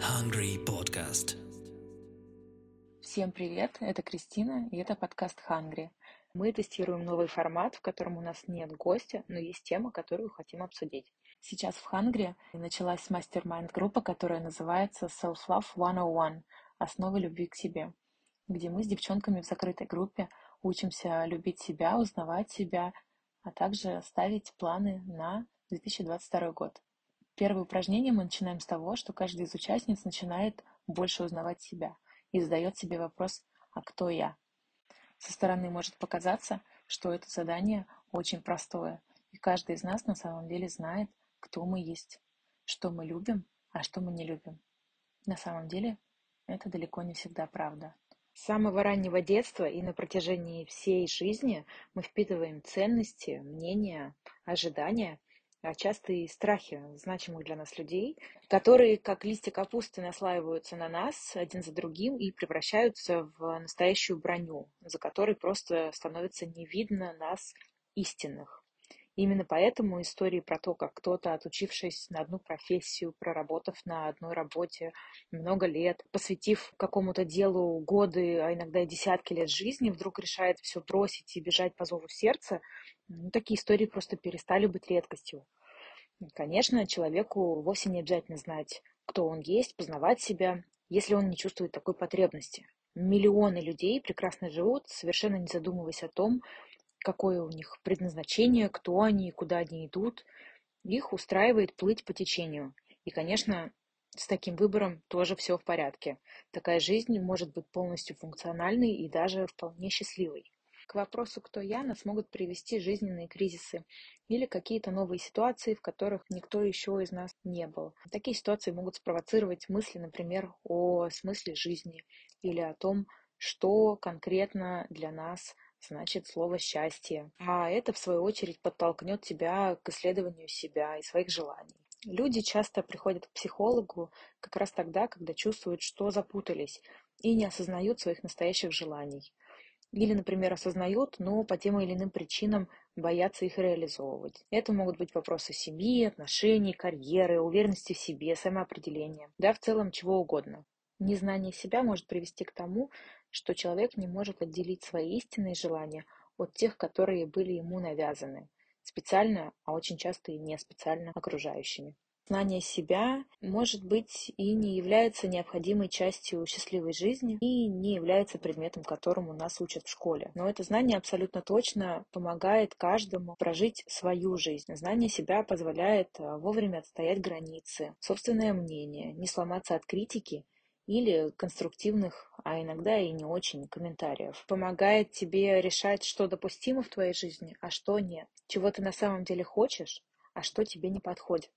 Hungry Podcast. Всем привет, это Кристина, и это подкаст Hungry. Мы тестируем новый формат, в котором у нас нет гостя, но есть тема, которую хотим обсудить. Сейчас в Hungry началась мастер-майнд группа, которая называется Self-Love 101 – Основы любви к себе, где мы с девчонками в закрытой группе учимся любить себя, узнавать себя, а также ставить планы на 2022 год. Первое упражнение мы начинаем с того, что каждый из участниц начинает больше узнавать себя и задает себе вопрос «А кто я?». Со стороны может показаться, что это задание очень простое, и каждый из нас на самом деле знает, кто мы есть, что мы любим, а что мы не любим. На самом деле это далеко не всегда правда. С самого раннего детства и на протяжении всей жизни мы впитываем ценности, мнения, ожидания а часто и страхи значимых для нас людей, которые, как листья капусты, наслаиваются на нас один за другим и превращаются в настоящую броню, за которой просто становится не видно нас истинных. Именно поэтому истории про то, как кто-то, отучившись на одну профессию, проработав на одной работе много лет, посвятив какому-то делу годы, а иногда и десятки лет жизни, вдруг решает все бросить и бежать по зову сердца, ну, такие истории просто перестали быть редкостью. Конечно, человеку вовсе не обязательно знать, кто он есть, познавать себя, если он не чувствует такой потребности. Миллионы людей прекрасно живут, совершенно не задумываясь о том, какое у них предназначение, кто они, куда они идут. Их устраивает плыть по течению. И, конечно, с таким выбором тоже все в порядке. Такая жизнь может быть полностью функциональной и даже вполне счастливой. К вопросу «кто я» нас могут привести жизненные кризисы или какие-то новые ситуации, в которых никто еще из нас не был. Такие ситуации могут спровоцировать мысли, например, о смысле жизни или о том, что конкретно для нас значит слово «счастье». А это, в свою очередь, подтолкнет тебя к исследованию себя и своих желаний. Люди часто приходят к психологу как раз тогда, когда чувствуют, что запутались и не осознают своих настоящих желаний. Или, например, осознают, но по тем или иным причинам боятся их реализовывать. Это могут быть вопросы семьи, отношений, карьеры, уверенности в себе, самоопределения, да, в целом чего угодно. Незнание себя может привести к тому, что человек не может отделить свои истинные желания от тех, которые были ему навязаны, специально, а очень часто и не специально окружающими. Знание себя, может быть, и не является необходимой частью счастливой жизни и не является предметом, которому нас учат в школе. Но это знание абсолютно точно помогает каждому прожить свою жизнь. Знание себя позволяет э, вовремя отстоять границы, собственное мнение, не сломаться от критики или конструктивных, а иногда и не очень комментариев. Помогает тебе решать, что допустимо в твоей жизни, а что нет. Чего ты на самом деле хочешь, а что тебе не подходит.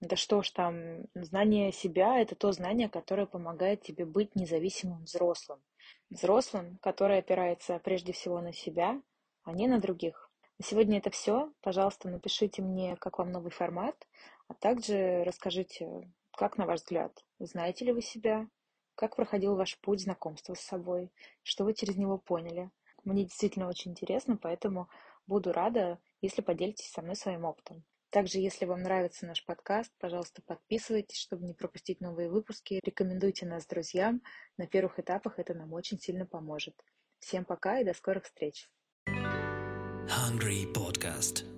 Да что ж там, знание себя – это то знание, которое помогает тебе быть независимым взрослым. Взрослым, который опирается прежде всего на себя, а не на других. На сегодня это все. Пожалуйста, напишите мне, как вам новый формат, а также расскажите, как на ваш взгляд, знаете ли вы себя, как проходил ваш путь знакомства с собой, что вы через него поняли. Мне действительно очень интересно, поэтому буду рада, если поделитесь со мной своим опытом. Также, если вам нравится наш подкаст, пожалуйста, подписывайтесь, чтобы не пропустить новые выпуски. Рекомендуйте нас друзьям. На первых этапах это нам очень сильно поможет. Всем пока и до скорых встреч. Hungry Podcast.